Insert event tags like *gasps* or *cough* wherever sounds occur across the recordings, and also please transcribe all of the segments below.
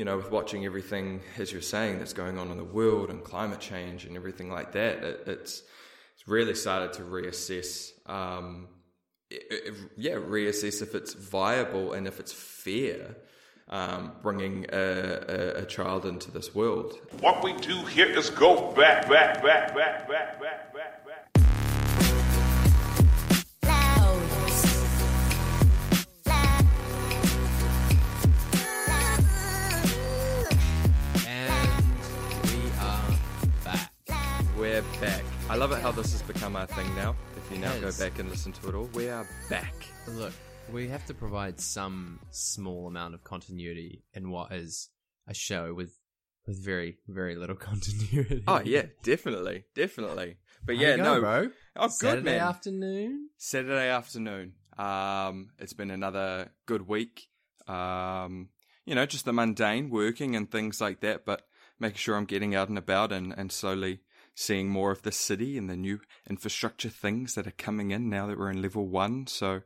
you know, with watching everything, as you're saying, that's going on in the world and climate change and everything like that, it, it's it's really started to reassess. Um, it, it, yeah, reassess if it's viable and if it's fair. Um, bringing a, a, a child into this world. What we do here is go back, back, back, back, back, back, back, We're back. I love it how this has become our thing now. If you now go back and listen to it all, we are back. Look, we have to provide some small amount of continuity in what is a show with with very very little *laughs* continuity. Oh yeah, definitely, definitely. But yeah, no, bro. Oh, good Saturday man. afternoon. Saturday afternoon. Um, it's been another good week. Um, you know, just the mundane working and things like that, but making sure I'm getting out and about and, and slowly seeing more of the city and the new infrastructure things that are coming in now that we're in level one. So,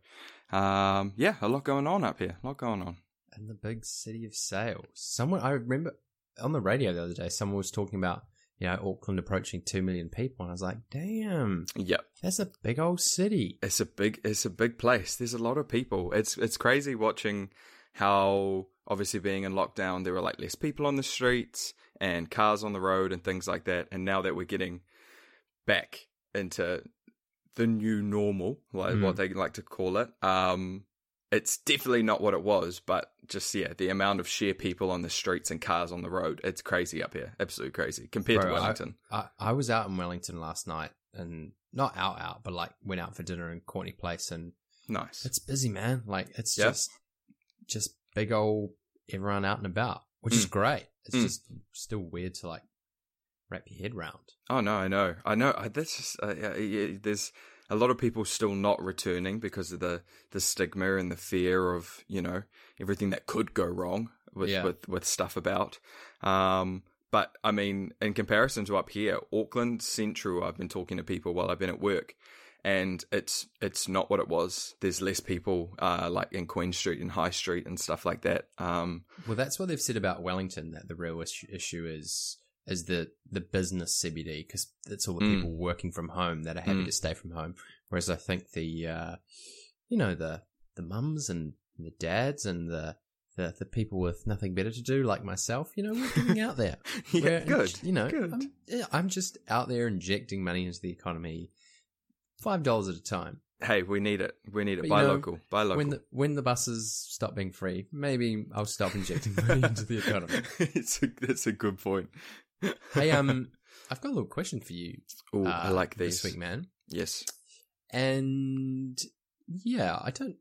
um, yeah, a lot going on up here. A lot going on. And the big city of sales. Someone I remember on the radio the other day, someone was talking about you know Auckland approaching two million people, and I was like, damn, Yep. that's a big old city. It's a big it's a big place. There's a lot of people. It's it's crazy watching how obviously being in lockdown there were like less people on the streets and cars on the road and things like that. And now that we're getting back into the new normal, like Mm. what they like to call it, um, it's definitely not what it was, but just yeah, the amount of sheer people on the streets and cars on the road, it's crazy up here. Absolutely crazy compared to Bro, I- Wellington. I, I was out in Wellington last night, and not out out, but like went out for dinner in Courtenay Place, and nice. it's busy, man. Like it's just just big old everyone out and about, which is Mm. great. It's Mm. just still weird to like wrap your head round. Oh no, I know, I know. I- That's just, uh, yeah, yeah, there's a lot of people still not returning because of the the stigma and the fear of you know everything that could go wrong with Yeah. with with stuff about. Um, but I mean, in comparison to up here, Auckland Central, I've been talking to people while I've been at work, and it's it's not what it was. There's less people, uh, like in Queen Street and High Street and stuff like that. Um, Well, that's what they've said about Wellington. That the real issue, issue is is the the business CBD because it's all the Mm. people working from home that are happy Mm. to stay from home. Whereas I think the uh, you know the the mums and the dads and the the, the people with nothing better to do like myself, you know, we're getting out there. *laughs* yeah, We're- good, You know, good. I'm, I'm just out there injecting money into the economy, five dollars at a time. hey, we need it. We need it. But, Buy know, local. Buy local. When the when the buses stop being free, maybe I'll stop injecting money *laughs* into the economy. it's a, that's a good point. *laughs* Hey, um, I've got a little question for you. Oh, uh, I like these. this week, man. Yes. And yeah, I don't,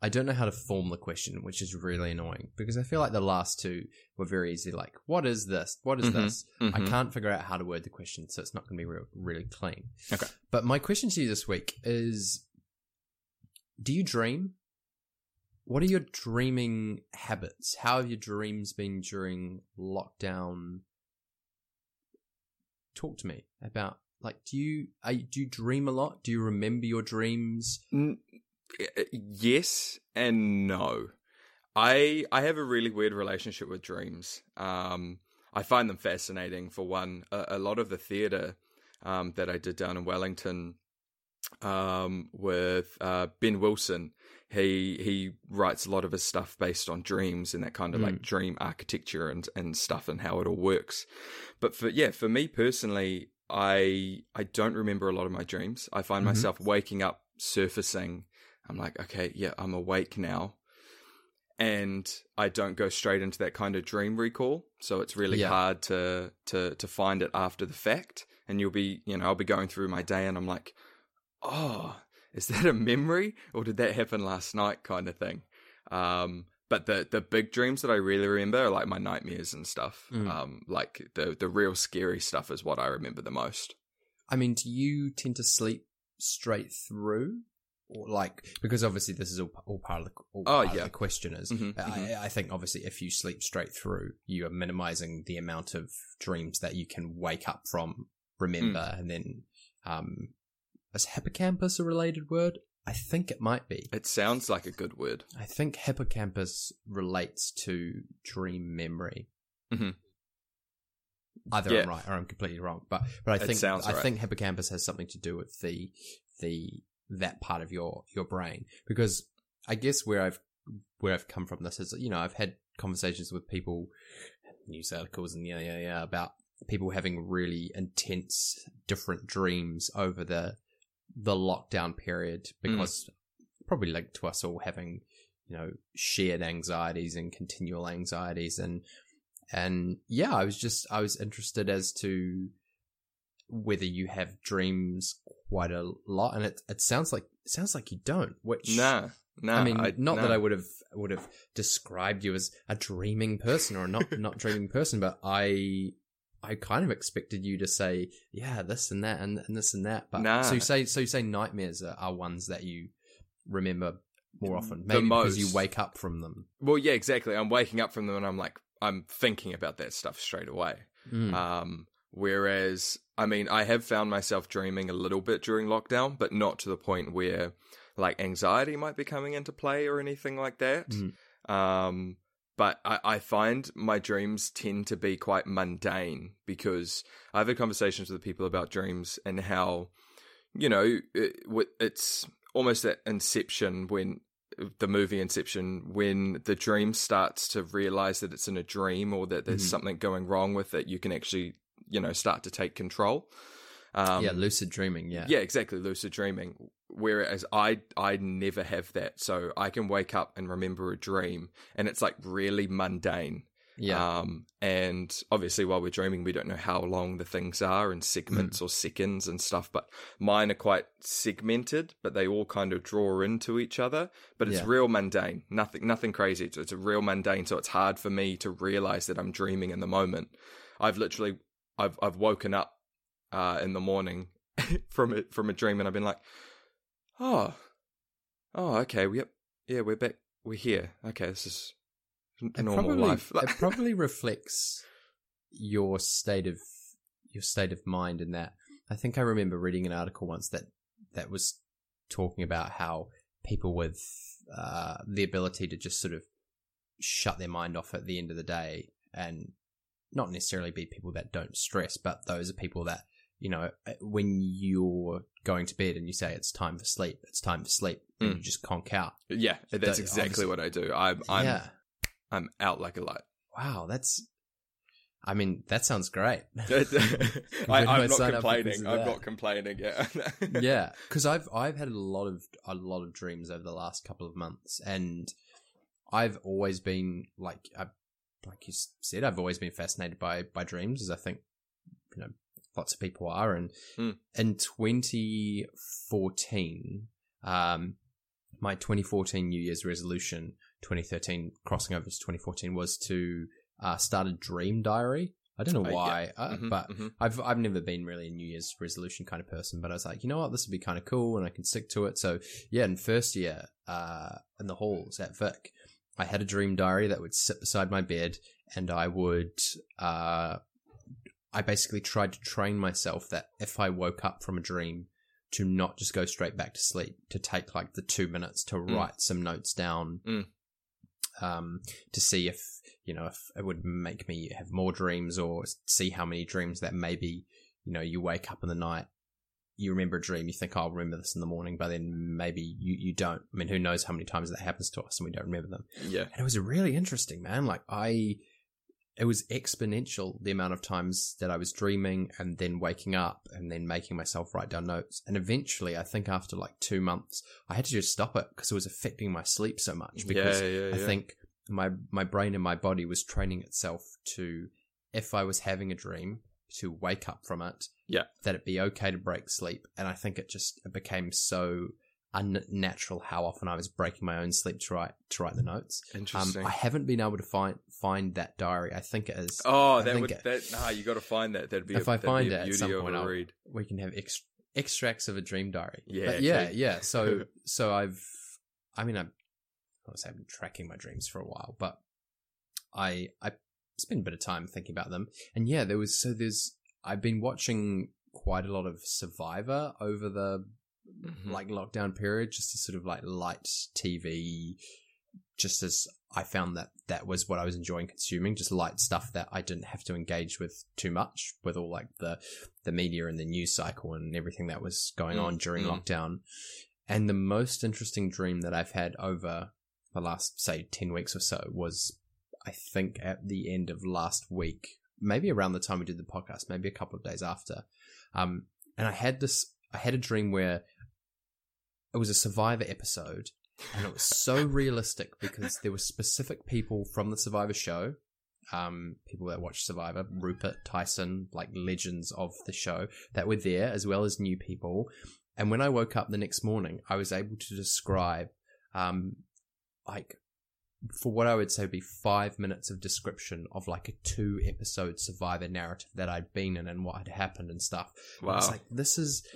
I don't know how to form the question, which is really annoying because I feel like the last two were very easy. Like, what is this? What is Mhm, this? I mhm. can't figure out how to word the question, so it's not going to be real, really clean. Okay. But my question to you this week is: Do you dream? What are your dreaming habits? How have your dreams been during lockdown? Talk to me about like do you do you dream a lot? Do you remember your dreams? Uh, yes and no. I I have a really weird relationship with dreams. Um, I find them fascinating. For one, a, a lot of the theatre um, that I did down in Wellington um, with uh, Ben Wilson, he he writes a lot of his stuff based on dreams and that kind of like dream architecture and and stuff and how it all works. But for yeah, for me personally, I I don't remember a lot of my dreams. I find Mhm. myself waking up surfacing. I'm like, okay, yeah, I'm awake now. And I don't go straight into that kind of dream recall, so it's really Yeah. hard to to to find it after the fact. And you'll be, you know, I'll be going through my day, and I'm like, oh, is that a memory or did that happen last night kind of thing um but the the big dreams that i really remember are like my nightmares and stuff Mm. um like the the real scary stuff is what i remember the most I mean, do you tend to sleep straight through? Like because obviously this is all, all part of the all Oh, yeah. the question is Mhm, I, I think obviously if you sleep straight through you are minimizing the amount of dreams that you can wake up from remember Mm. and then um is hippocampus a related word I think it might be. It sounds like a good word. I think hippocampus relates to dream memory. Mhm. Either Yeah. I'm right or I'm completely wrong, but but I think I right. think hippocampus has something to do with the the that part of your your brain. Because I guess where I've where I've come from this is you know I've had conversations with people, news articles and yeah yeah yeah about people having really intense different dreams over the the lockdown period mm. because probably linked to us all having you know shared anxieties and continual anxieties. And and yeah i was just i was interested as to whether you have dreams quite a lot and it it sounds like it sounds like you don't which Nah, nah. I mean, not that. I would have would have described you as a dreaming person or a not not *laughs* dreaming person, but I I kind of expected you to say, yeah, this and that and, and this and that. But Nah. so you say so you say nightmares are, are ones that you remember more often, maybe because you wake up from them. Well, yeah, exactly. I'm waking up from them and I'm like, I'm thinking about that stuff straight away. Mm. Um, whereas, I mean, I have found myself dreaming a little bit during lockdown, but not to the point where like anxiety might be coming into play or anything like that. Mm. Um, but I, I find my dreams tend to be quite mundane because I've had conversations with people about dreams and how, you know, it, it's almost that inception when the movie Inception, when the dream starts to realize that it's in a dream or that there's Mhm. something going wrong with it, you can actually, you know, start to take control. Um, yeah, lucid dreaming. Yeah, yeah, exactly, lucid dreaming. Whereas I I never have that, so I can wake up and remember a dream, and it's like really mundane. yeah. Um, and obviously, while we're dreaming, we don't know how long the things are in Mm. segments or seconds and stuff. But mine are quite segmented, but they all kind of draw into each other. But it's Yeah. real mundane, nothing, nothing crazy. It's, it's a real mundane, so it's hard for me to realize that I'm dreaming in the moment. I've literally, I've I've woken up uh, in the morning *laughs* from it from a dream, and I've been like, oh, oh, okay, yep, yeah, we're back, we're here. Okay, this is it normal probably, life. *laughs* it probably reflects your state of your state of mind in that I think I remember reading an article once that that was talking about how people with uh, the ability to just sort of shut their mind off at the end of the day and not necessarily be people that don't stress, but those are people that you know when you're going to bed and you say it's time for sleep, it's time for sleep, and Mm. you just conk out. Yeah, that's That- exactly what I do. I'm I'm yeah. I'm out like a light. Wow, that's. I mean, that sounds great. I, When do I I'm not sign up for complaining. I'm not complaining. Yeah, *laughs* yeah, because I've I've had a lot of a lot of dreams over the last couple of months, and I've always been like I, like you said, I've always been fascinated by by dreams, as I think you know lots of people are. And Hmm. in 2014, um, my 2014 New Year's resolution, 2013 crossing over to 2014, was to uh, start a dream diary. I don't know Uh, yeah. why, uh, Mhm, but mhm. I've I've never been really a New Year's resolution kind of person, but I was like, you know what, this would be kind of cool, and I can stick to it. So yeah, in first year, uh, in the halls at Vic, I had a dream diary that would sit beside my bed, and I would, uh, I basically tried to train myself that if I woke up from a dream, to not just go straight back to sleep, to take like the two minutes to write some notes down, Mm. um, to see if you know if it would make me have more dreams or see how many dreams that maybe you know you wake up in the night you remember a dream you think "Oh, i'll remember this in the morning but then maybe you, you don't. I mean who knows how many times that happens to us and we don't remember them. Yeah, and it was really interesting man. Like i it was exponential the amount of times that i was dreaming and then waking up and then making myself write down notes. And eventually i think after like two months i had to just stop it because it was affecting my sleep so much because yeah, yeah, I think my my brain and my body was training itself to if I was having a dream to wake up from it. Yeah. That it'd be okay to break sleep. And I think it just it became so unnatural how often I was breaking my own sleep to write to write the notes. Interesting. Um, interesting. I haven't been able to find find that diary. I think it is. oh, I that would it- that nah. You got to find that. That'd be If a, I find it at some point, I'll- read. we can have ex- extracts of a dream diary. Yeah, But yeah, *laughs* yeah. So, so I've, I mean, I've, obviously I've been tracking my dreams for a while, but I, I spend a bit of time thinking about them. And yeah, there was, so there's, I've been watching quite a lot of Survivor over the, Mhm. like lockdown period, just to sort of like light TV, just as I found that that was what I was enjoying consuming, just light stuff that I didn't have to engage with too much with all like the the media and the news cycle and everything that was going Mm, on during mm. lockdown. And the most interesting dream that I've had over the last say 10 weeks or so was I think at the end of last week, maybe around the time we did the podcast, maybe a couple of days after. Um, and I had this, I had a dream where it was a Survivor episode, and it was so *laughs* realistic because there were specific people from the Survivor show, um, people that watch Survivor, Rupert, Tyson, like legends of the show that were there, as well as new people. And when I woke up the next morning, I was able to describe, um, like for what I would say would be five minutes of description of like a two episode survivor narrative that I'd been in and what had happened and stuff. And I was Wow. like, this is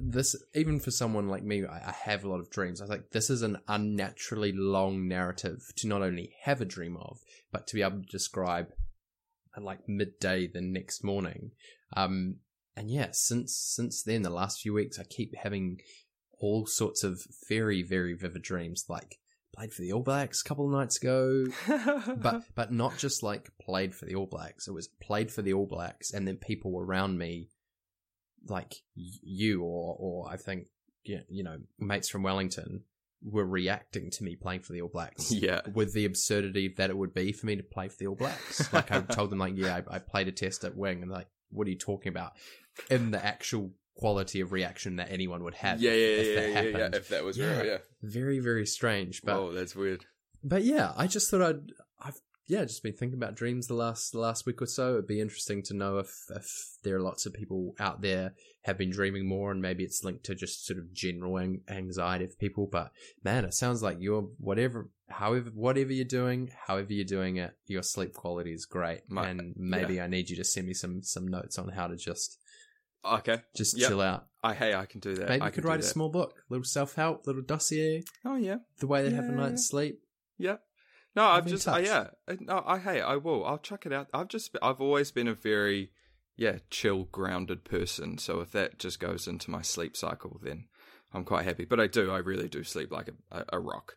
this even for someone like me, I, I have a lot of dreams. I was like, this is an unnaturally long narrative to not only have a dream of, but to be able to describe at like midday the next morning. Um, and yeah, since since then, the last few weeks, I keep having all sorts of very very vivid dreams. Like played for the All Blacks a couple of nights ago, *laughs* but but not just like played for the All Blacks. It was played for the All Blacks, and then people around me, like you or or I think you you know mates from Wellington, were reacting to me playing for the All Blacks. *laughs* yeah. With the absurdity that it would be for me to play for the All Blacks. Like I told them, like, yeah, I, I played a test at wing, and like, what are you talking about? In the actual quality of reaction that anyone would have, Yeah, yeah, if yeah, that yeah, yeah. If that was Yeah. real, yeah. Very, very strange. But Whoa, that's weird. but yeah, I just thought I'd I've yeah just been thinking about dreams the last the last week or so. It'd be interesting to know if if there are lots of people out there have been dreaming more, and maybe it's linked to just sort of general an- anxiety of people. But man, it sounds like you're whatever, however, whatever you're doing, however you're doing it, your sleep quality is great. My- and maybe I need you to send me some some notes on how to just Okay. just Yep. chill out. I hey, I can do that. Maybe I you could write a that. small book, little self help, little dossier, Oh yeah. the way they have a Yeah. night's sleep. Yeah. No, I've in just uh, yeah. Uh, No, I hey, I will. I'll check it out. I've just I've always been a very yeah, chill, grounded person. So if that just goes into my sleep cycle, then I'm quite happy. But I do, I really do sleep like a, a, a rock.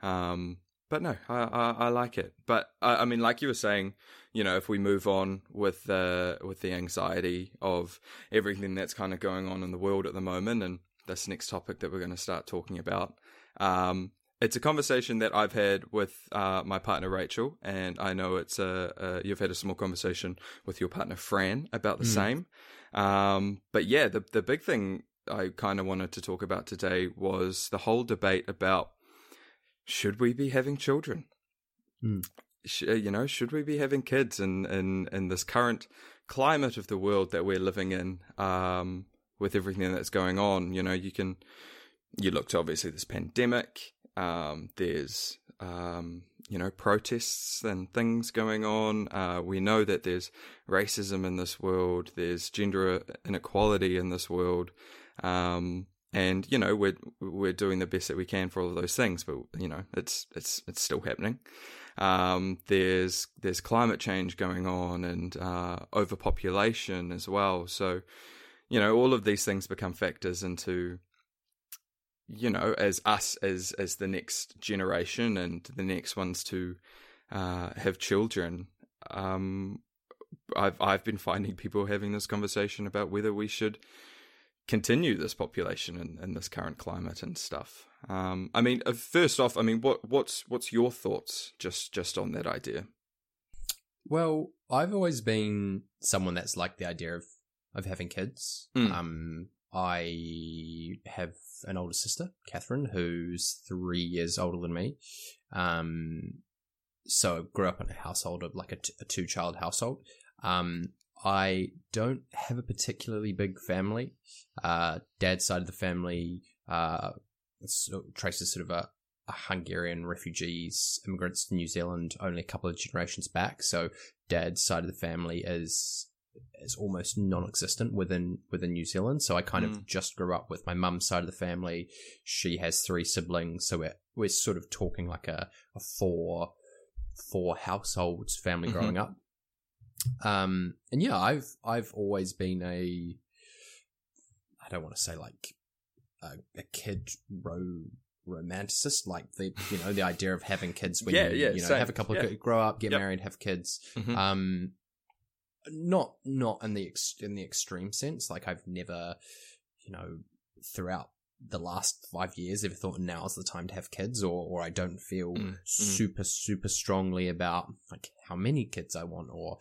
Um, but no, I, I, I like it. But I, I mean, like you were saying, you know, if we move on with the with the anxiety of everything that's kind of going on in the world at the moment, and this next topic that we're going to start talking about, um, it's a conversation that I've had with uh, my partner Rachel, and I know it's a, a you've had a small conversation with your partner Fran about the Mm. same. Um, but yeah, the the big thing I kind of wanted to talk about today was the whole debate about should we be having children? Mm. Sh- uh, you know, should we be having kids in, in, in this current climate of the world that we're living in, um, with everything that's going on? You know, you can, you look to obviously this pandemic, um, there's, um, you know, protests and things going on. Uh, we know that there's racism in this world, there's gender inequality in this world. Um, and you know we're we're doing the best that we can for all of those things, but you know it's it's it's still happening. Um, there's there's climate change going on and uh, overpopulation as well. So you know all of these things become factors into you know as us as as the next generation and the next ones to uh, have children. Um, I've I've been finding people having this conversation about whether we should continue this population in, in this current climate and stuff. Um, I mean, uh, first off, I mean, what what's what's your thoughts just just on that idea? Well, I've always been someone that's liked the idea of of having kids. Mm. Um, I have an older sister, Catherine, who's three years older than me. Um, so I grew up in a household of like a, t- a two child household. Um, I don't have a particularly big family. Uh, dad's side of the family, uh, traces sort of a, a Hungarian refugees, immigrants to New Zealand only a couple of generations back. So dad's side of the family is is almost non-existent within within New Zealand. So I kind Mm. of just grew up with my mum's side of the family. She has three siblings, so we're we're sort of talking like a, a four four households family Mhm. growing up. Um, and yeah, I've I've always been a I don't want to say like a, a kid ro- romanticist, like the you know the idea of having kids when Yeah, you, yeah, you know same. have a couple of Yeah. kids, grow up, get Yep. married, have kids. Mhm. Um, not not in the ex- in the extreme sense. Like I've never, you know, throughout the last five years ever thought now's the time to have kids, or or I don't feel Mm, mm. super super strongly about like how many kids I want, or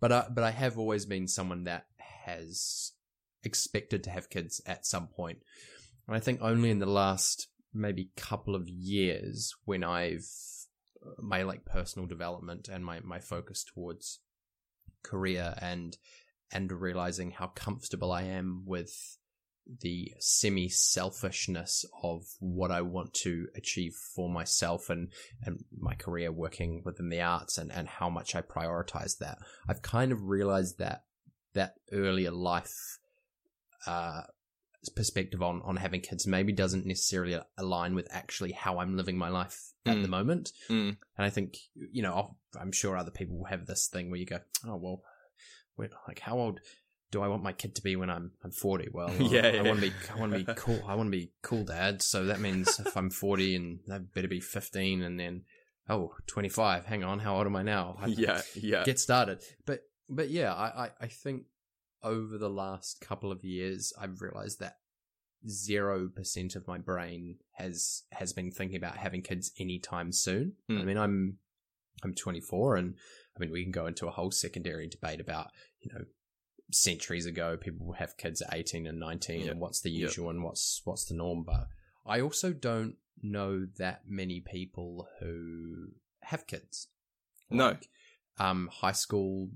but I, but I have always been someone that has expected to have kids at some point. And I think only in the last maybe couple of years when I've uh, my like personal development and my my focus towards career and and realizing how comfortable I am with the semi selfishness of what I want to achieve for myself and, and my career working within the arts and, and how much I prioritize that. I've kind of realized that that earlier life uh, perspective on, on having kids maybe doesn't necessarily align with actually how I'm living my life at Mm. the moment. Mm. And I think, you know, I'll- I'm sure other people will have this thing where you go, oh, well, wait, like, how old do I want my kid to be when I'm, I'm 40? Well, *laughs* Yeah, I, yeah. want to be, I want to be cool. I want to be cool, dad. So that means if I'm 40 and that better be 15 and then, oh, 25. Hang on. How old am I now? I- Yeah, yeah. Get started. But, but yeah, I, I, I think over the last couple of years, I've realized that zero percent of my brain has has been thinking about having kids anytime soon. Hmm. I mean, I'm I'm 24, and I mean we can go into a whole secondary debate about you know centuries ago people would have kids at 18 and 19, Yep. and what's the Yep. usual and what's what's the norm. But I also don't know that many people who have kids. No. Um, high school,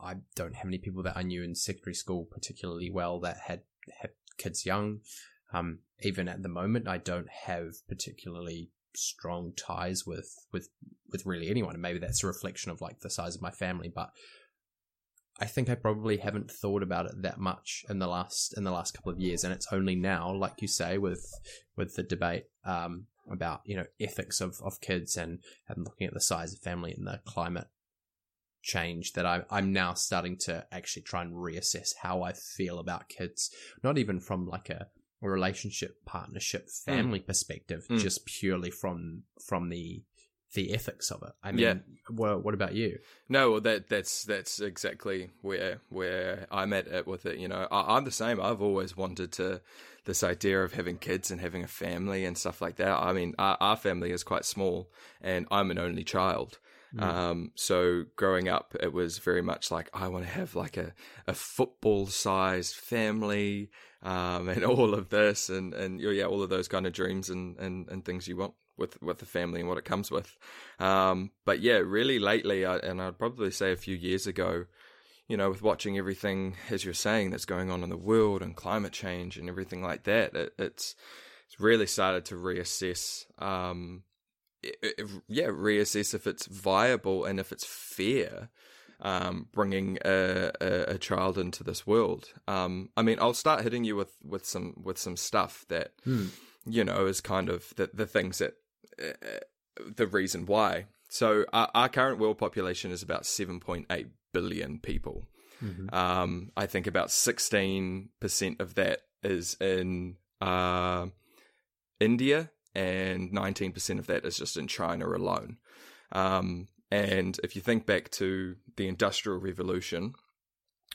I- don't have any people that I knew in secondary school particularly well that had had kids young. Um, even at the moment, I don't have particularly strong ties with with with really anyone. And maybe that's a reflection of like the size of my family, but I think I probably haven't thought about it that much in the last in the last couple of years, and it's only now, like you say, with with the debate um, about you know ethics of, of kids and and looking at the size of family and the climate change that I, I'm now starting to actually try and reassess how I feel about kids, not even from like a, relationship, partnership, family perspective, Mm. just purely from from the the ethics of it. I mean, Yeah. what, what about you? No, well, that that's that's exactly where where I'm at it with it. You know, I, I'm the same. I've always wanted to this idea of having kids and having a family and stuff like that. I mean, our, our family is quite small, and I'm an only child. Um, so growing up, it was very much like I want to have like a, a football sized family, um, and *laughs* all of this and, and yeah, all of those kind of dreams and, and, and things you want with, with the family and what it comes with. Um, but yeah, really lately, I, and I'd probably say a few years ago, you know, with watching everything, as you're saying, that's going on in the world and climate change and everything like that, it, it's, it's really started to reassess, um, yeah, reassess if it's viable and if it's fair, um, bringing a, a, a child into this world. Um, I mean, I'll start hitting you with, with some with some stuff that Hmm. you know is kind of the the things that uh, the reason why. So our, our current world population is about seven point eight billion people. Mhm. Um, I think about sixteen percent of that is in uh, India, and nineteen percent of that is just in China alone. Um, and if you think back to the Industrial Revolution,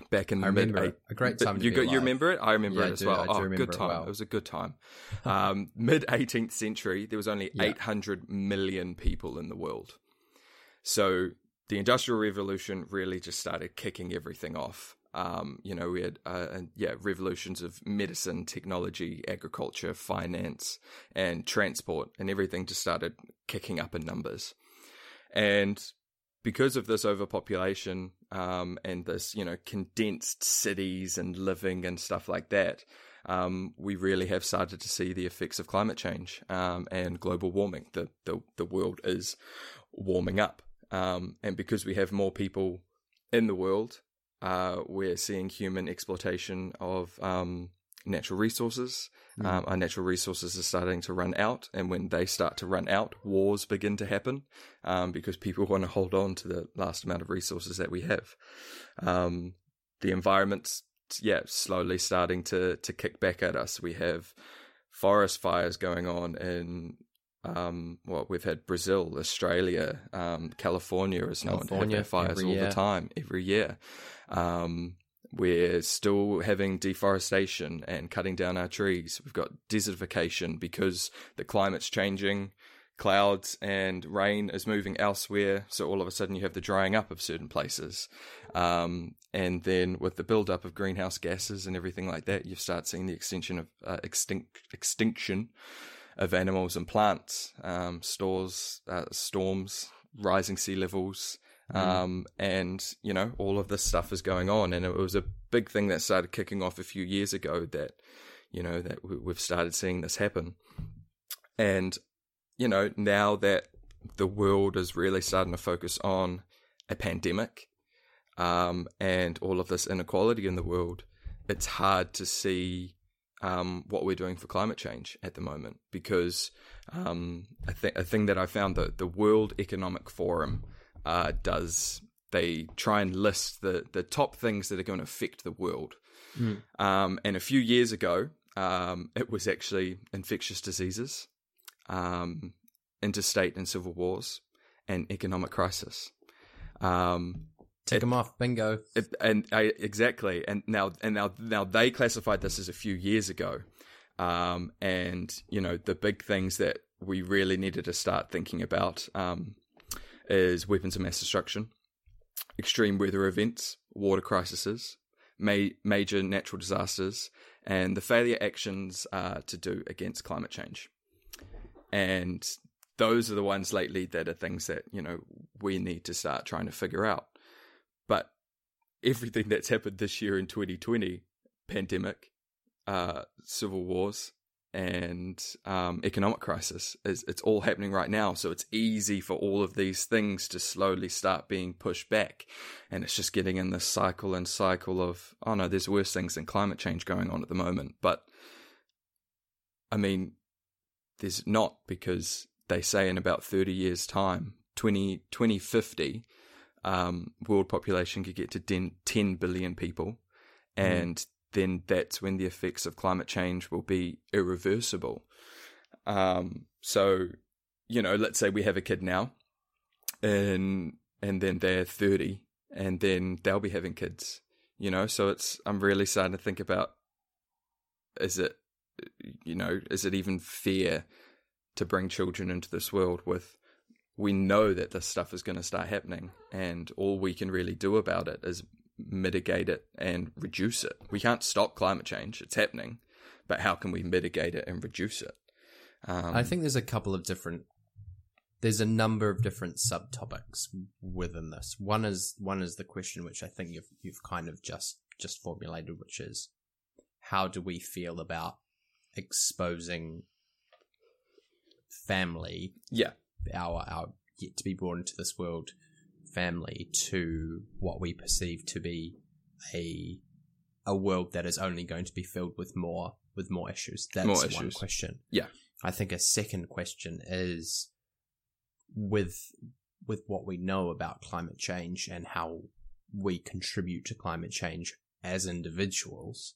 back in the mid remember it. a great time you go, you remember it? I remember Yeah, it I as do. well. I oh, remember good it time. well. It was a good time. *laughs* Um, mid 18th century, there was only Yeah. 800 million people in the world. So the Industrial Revolution really just started kicking everything off. Um, you know, we had, uh, yeah, revolutions of medicine, technology, agriculture, finance, and transport, and everything just started kicking up in numbers. And because of this overpopulation um, and this, you know, condensed cities and living and stuff like that, um, we really have started to see the effects of climate change um, and global warming. The, the the world is warming up, um, and because we have more people in the world, uh, we're seeing human exploitation of um, natural resources. Mm. Um, our natural resources are starting to run out, and when they start to run out, wars begin to happen um, because people *laughs* want to hold on to the last amount of resources that we have. Um, the environment's yeah slowly starting to to kick back at us. We have forest fires going on in um, well, we've had Brazil, Australia, um, California is known to have their fires all year. the time, every year. Um, we're still having deforestation and cutting down our trees. We've got desertification because the climate's changing. Clouds and rain is moving elsewhere, so all of a sudden you have the drying up of certain places. Um, and then with the buildup of greenhouse gases and everything like that, you start seeing the extension of uh, extinct extinction of animals and plants, um, stores, uh, storms, rising sea levels, um, and you know all of this stuff is going on. And it was a big thing that started kicking off a few years ago. That you know that we- we've started seeing this happen, and you know now that the world is really starting to focus on a pandemic um, and all of this inequality in the world, it's hard to see um, what we're doing for climate change at the moment because um, I think a thing that I found that the World Economic Forum uh, does they try and list the the top things that are going to affect the world. Um, and a few years ago, um, it was actually infectious diseases, um, interstate and civil wars, and economic crisis. Um, Tick them off. Bingo. it, and I, exactly, and now and now now they classified this as a few years ago, um, and you know the big things that we really needed to start thinking about um, is weapons of mass destruction, extreme weather events, water crises, ma- major natural disasters, and the failure actions uh, to do against climate change, and those are the ones lately that are things that you know we need to start trying to figure out but everything that's happened this year in 2020 pandemic uh civil wars and um economic crisis is it's all happening right now. So it's easy for all of these things to slowly start being pushed back. And it's just getting in this cycle and cycle of oh no there's worse things than climate change going on at the moment. But i mean there's not because they say in about 30 years time 20 2050 um, world population could get to 10, 10 billion people, and then that's when the effects of climate change will be irreversible. Um, so, you know, let's say we have a kid now, and and then they're thirty, and then they'll be having kids. You know, so it's I'm really starting to think about is it you know is it even fair to bring children into this world with we know that this stuff is going to start happening, and all we can really do about it is mitigate it and reduce it. We can't stop climate change; it's happening, but how can we mitigate it and reduce it? Um, I think there's a couple of different. There's a number of different subtopics within this. One is one is the question which I think you've you've kind of just just formulated, which is how do we feel about exposing family yeah, our our yet to be born into this world family to what we perceive to be a a world that is only going to be filled with more with more issues. That's More one question. Yeah. I think a second question is with with what we know about climate change and how we contribute to climate change as individuals.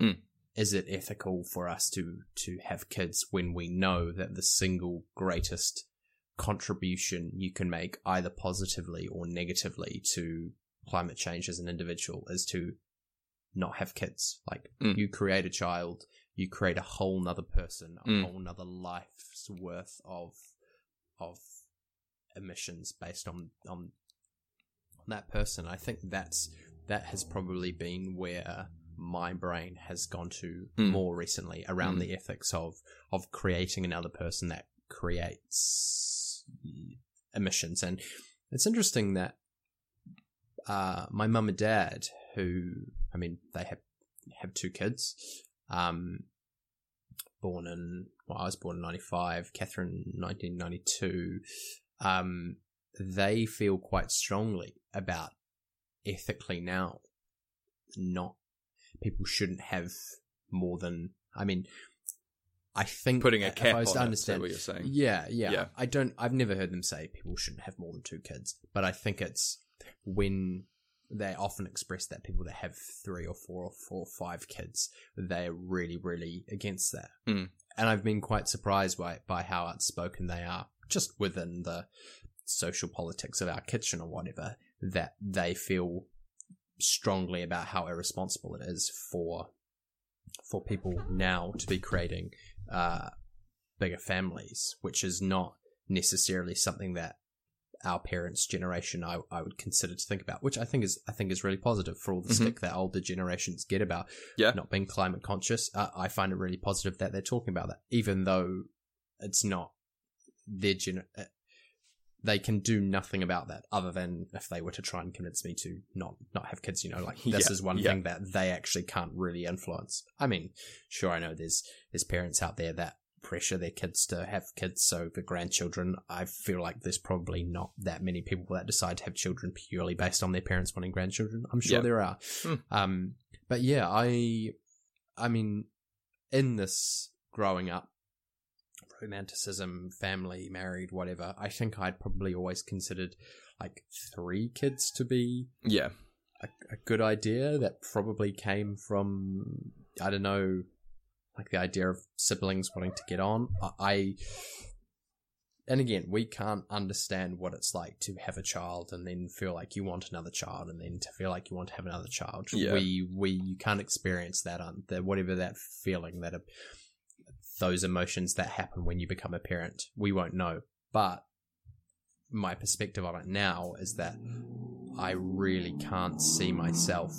Mm. Is it ethical for us to to have kids when we know that the single greatest contribution you can make either positively or negatively to climate change as an individual is to not have kids. Like Mm. you create a child, you create a whole nother person, a Mm. whole nother life's worth of of emissions based on on on that person. I think that's that has probably been where my brain has gone to Mm. more recently around Mm. the ethics of of creating another person that creates emissions. And it's interesting that uh, my mum and dad, who I mean, they have have two kids, um, born in well, I was born in ninety five, Catherine nineteen ninety two. Um, they feel quite strongly about ethically now, not people shouldn't have more than. I mean, I think putting a cap I on to it. Understand, what you're saying? yeah, yeah, Yeah. I don't. I've never heard them say people shouldn't have more than two kids, but I think it's when they often express that people that have three or four or four or five kids, they're really, really against that. Mm. And I've been quite surprised by, by how outspoken they are just within the social politics of our kitchen or whatever, that they feel strongly about how irresponsible it is for for people now to be creating uh, bigger families, which is not necessarily something that our parents' generation I, I would consider to think about, which I think is I think is really positive for all the Mhm. stick that older generations get about Yeah. not being climate conscious. Uh, I find it really positive that they're talking about that, even though it's not their gen. They can do nothing about that other than if they were to try and convince me to not not have kids. You know, like *laughs* this Yeah, is one yeah. thing that they actually can't really influence. I mean, sure, I know there's there's parents out there that pressure their kids to have kids so the grandchildren i feel like there's probably not that many people that decide to have children purely based on their parents wanting grandchildren i'm sure Yeah. there are Hmm. um but yeah i i mean in this growing up romanticism family married whatever i think i'd probably always considered like three kids to be Yeah. a, a good idea that probably came from I don't know, like the idea of siblings wanting to get on. I, I and again, we can't understand what it's like to have a child and then feel like you want another child and then to feel like you want to have another child. Yeah. We we you can't experience that on the whatever that feeling that those emotions that happen when you become a parent. We won't know, but my perspective on it now is that I really can't see myself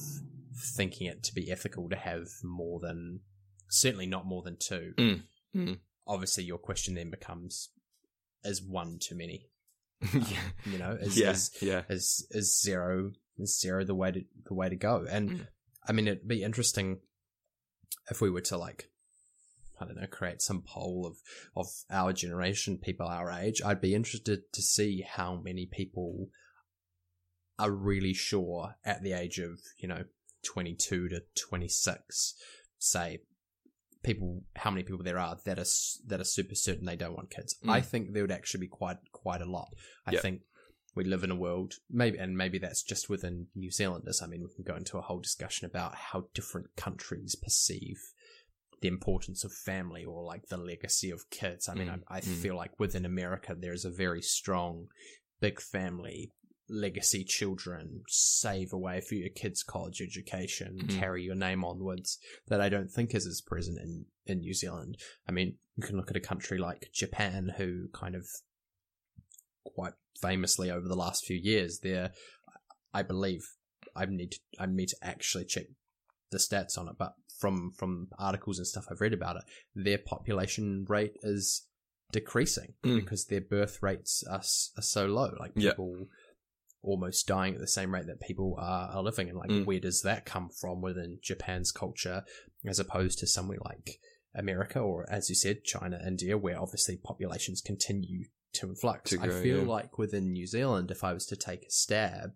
thinking it to be ethical to have more than, certainly not more than two. Mm, mm. Obviously, your question then becomes, is one too many? *laughs* yeah. You know, is, Yeah. is, Yeah. is, is zero, is zero the way to, the way to go? And Mm. I mean, it'd be interesting if we were to like, I don't know, create some poll of, of our generation, people our age. I'd be interested to see how many people are really sure at the age of, you know, 22 to 26, say, people, how many people there are that are, that are super certain they don't want kids. Mm. I think there would actually be quite, quite a lot. I Yeah. think we live in a world, maybe, and maybe that's just within New Zealanders. I mean, we can go into a whole discussion about how different countries perceive the importance of family or like the legacy of kids. I mean, Mm, I, I mm. feel like within America, there's a very strong big family legacy children save away for your kids college education Mm. carry your name onwards that i don't think is as present in in new zealand i mean you can look at a country like japan who kind of quite famously over the last few years there i believe i need to i need to actually check the stats on it but from from articles and stuff i've read about it their population rate is decreasing Mm. because their birth rates are, are so low like Yeah. people almost dying at the same rate that people are, are living and like Mm. where does that come from within japan's culture as opposed to somewhere like america or as you said china india where obviously populations continue to influx To i feel yeah. like within new zealand if i was to take a stab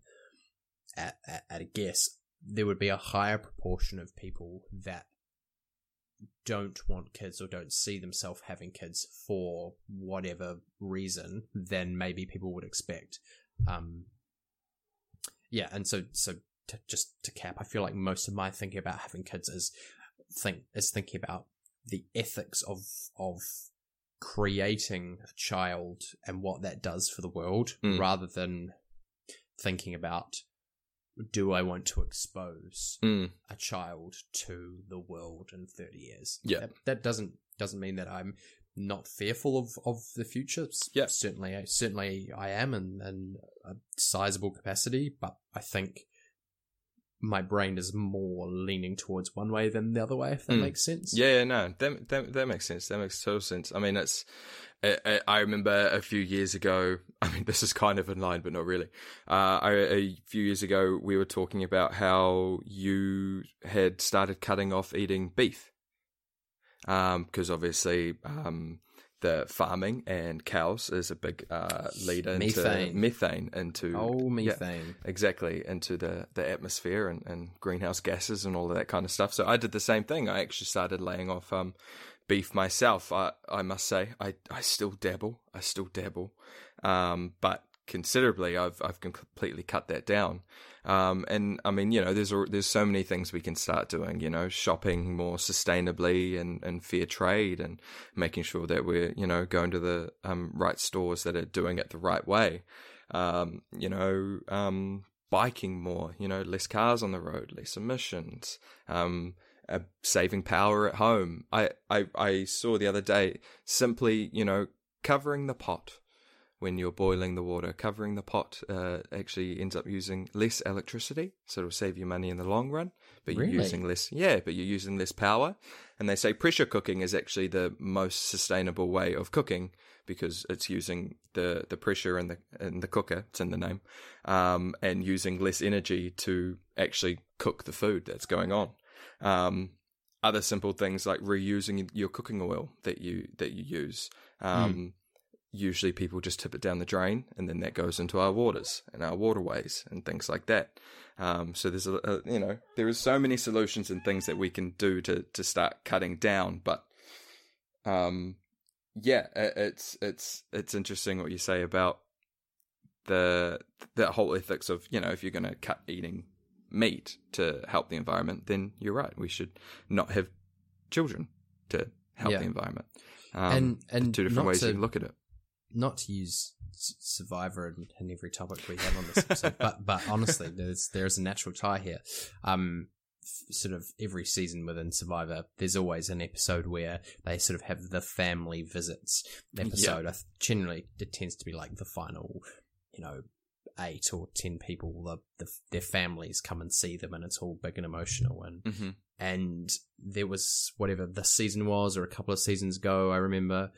at, at, at a guess there would be a higher proportion of people that don't want kids or don't see themselves having kids for whatever reason than maybe people would expect. Um, yeah, and so so to, just to cap, I feel like most of my thinking about having kids is think is thinking about the ethics of of creating a child and what that does for the world, Mm. rather than thinking about do I want to expose Mm. a child to the world in 30 years. Yeah. That, that doesn't doesn't mean that I'm not fearful of, of the future. Yeah. Certainly, certainly I am in, in a sizable capacity, but I think my brain is more leaning towards one way than the other way, if that Mm. makes sense. Yeah, yeah, no, that, that that makes sense. That makes total sense. I mean, it's. I, I- remember a few years ago. *laughs* I mean, this is kind of in line, but not really. Uh, I, a few years ago, we were talking about how you had started cutting off eating beef, because obviously um, the farming and cows is a big uh, leader into Methane. methane into Oh, yeah, methane. exactly into the, the atmosphere and, and greenhouse gases and all of that kind of stuff. So I did the same thing. I actually started laying off um, beef myself. I I must say I, I still dabble. I still dabble, um, but considerably. I've I've completely cut that down. Um, and I mean, you know, there's there's so many things we can start doing. You know, shopping more sustainably and, and fair trade, and making sure that we're you know going to the um, right stores that are doing it the right way. Um, you know, um, biking more. You know, less cars on the road, less emissions. Um, uh, saving power at home. I, I I saw the other day simply, you know, covering the pot when you're boiling the water. Covering the pot uh, actually ends up using less electricity, so it'll save you money in the long run. But you're using less, yeah, but you're using less power. And they say pressure cooking is actually the most sustainable way of cooking because it's using the, the pressure in the in the cooker. It's in the name, um, and using less energy to actually cook the food that's going on. Um, other simple things like reusing your cooking oil that you that you use. Um, Usually, people just tip it down the drain, and then that goes into our waters and our waterways and things like that. Um, so there's a, a you know there is so many solutions and things that we can do to to start cutting down, but um, yeah, it, it's it's it's interesting what you say about the that whole ethics of you know if you're going to cut eating meat to help the environment, then you're right. We should not have children to help Yeah. the environment. Um, And- and two different ways to- you can look at it. Not to use Survivor in, in every topic we have on this episode, but but honestly, *laughs* there's there's a natural tie here. Um, f- sort of every season within Survivor, there's always an episode where they sort of have the family visits episode. I generally, it tends to be like the final, you know, eight or ten people. The, the their families come and see them, and it's all big and emotional. And hmm and there was whatever the season was or a couple of seasons ago i remember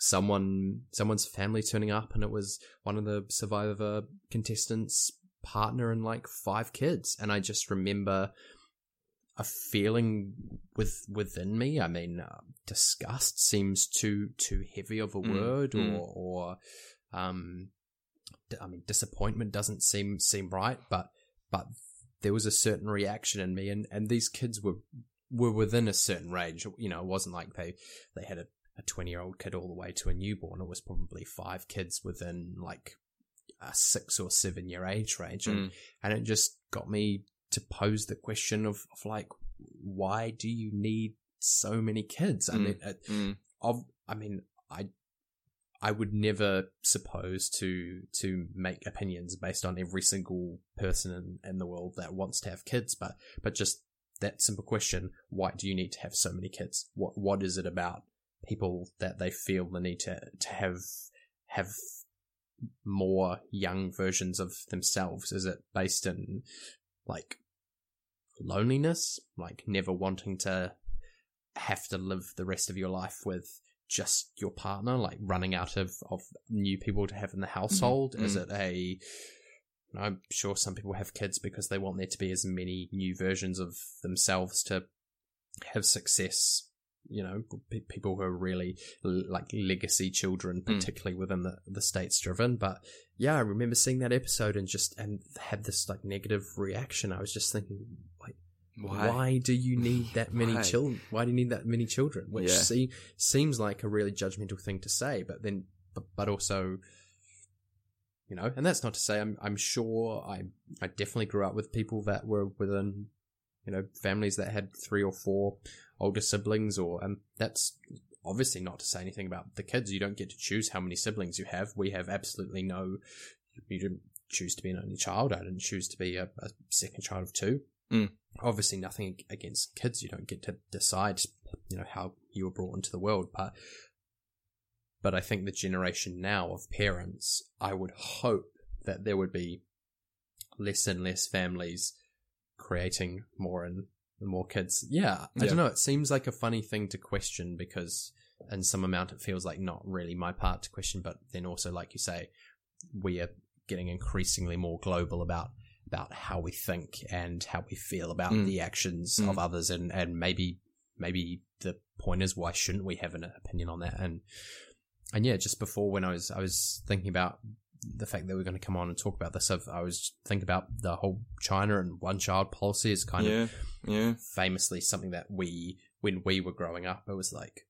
someone someone's family turning up and it was one of the survivor contestants partner and like five kids. And i just remember a feeling with within me. I mean uh, disgust seems too too heavy of a Mm, word mm. or or um i mean disappointment doesn't seem seem right but but there was a certain reaction in me. And and these kids were were within a certain range. You know it wasn't like they they had a a 20 year old kid all the way to a newborn it was probably five kids within like a six or seven year age range and, Mm. and it just got me to pose the question of, of like why do you need so many kids i Mm. mean it, Mm. of I mean I I would never suppose to to make opinions based on every single person in, in the world that wants to have kids, but but just that simple question, why do you need to have so many kids? What what is it about people that they feel the need to to have have more young versions of themselves? Is it based in like loneliness, like never wanting to have to live the rest of your life with just your partner, like running out of, of new people to have in the household? Is mm. it a I'm sure some people have kids because they want there to be as many new versions of themselves to have success. You know, people who are really like legacy children, Mm. particularly within the, the states driven. But yeah, I remember seeing that episode and just and had this like negative reaction. I was just thinking, like, why, do you need that *laughs* many Why? children? Why do you need that many children? Which Yeah. se- seems like a really judgmental thing to say, but then, but, but also, you know, and that's not to say I'm I'm sure I I definitely grew up with people that were within, you know, families that had three or four older siblings, or and that's obviously not to say anything about the kids. You don't get to choose how many siblings you have. We have absolutely no. You didn't choose to be an only child. I didn't choose to be a, a second child of two. Mm. Obviously, nothing against kids. You don't get to decide, you know, how you were brought into the world, but but I think the generation now of parents, I would hope that there would be less and less families creating more and more kids. Yeah, I Yeah. don't know. It seems like a funny thing to question because, in some amount, it feels like not really my part to question. But then also, like you say, we are getting increasingly more global about about how we think and how we feel about Mm. the actions Mm. of others, and and maybe maybe the point is why shouldn't we have an opinion on that and and yeah just before when i was i was thinking about the fact that we're going to come on and talk about this I've, i was thinking about the whole china and one child policy is kind yeah, of yeah, famously something that we when we were growing up it was like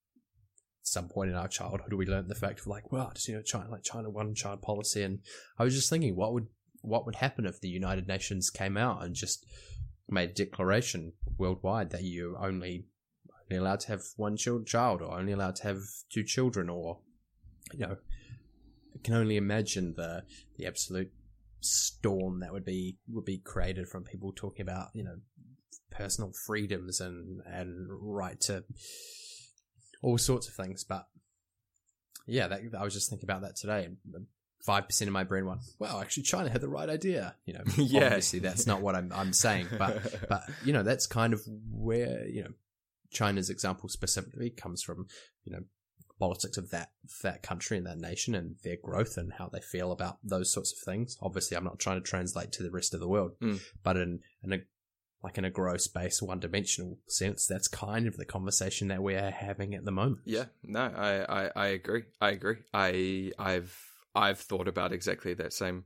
some point in our childhood we learned the fact of like well just you know china like china one child policy. And i was just thinking what would what would happen if the United Nations came out and just made a declaration worldwide that you're only only allowed to have one child, child or only allowed to have two children, or you know, can only imagine the the absolute storm that would be would be created from people talking about you know personal freedoms and and right to all sorts of things. But yeah, that, I was just thinking about that today. Five percent of my brain went, "Well, actually, China had the right idea." You know, *laughs* Yeah. obviously that's not what I'm I'm saying, but *laughs* but you know that's kind of where you know China's example specifically comes from. You know, politics of that that country and that nation and their growth and how they feel about those sorts of things. Obviously, I'm not trying to translate to the rest of the world, Mm. but in in a like in a gross base, one dimensional sense, that's kind of the conversation that we're having at the moment. Yeah, no, I, I, I agree. I agree. I I've I've thought about exactly that same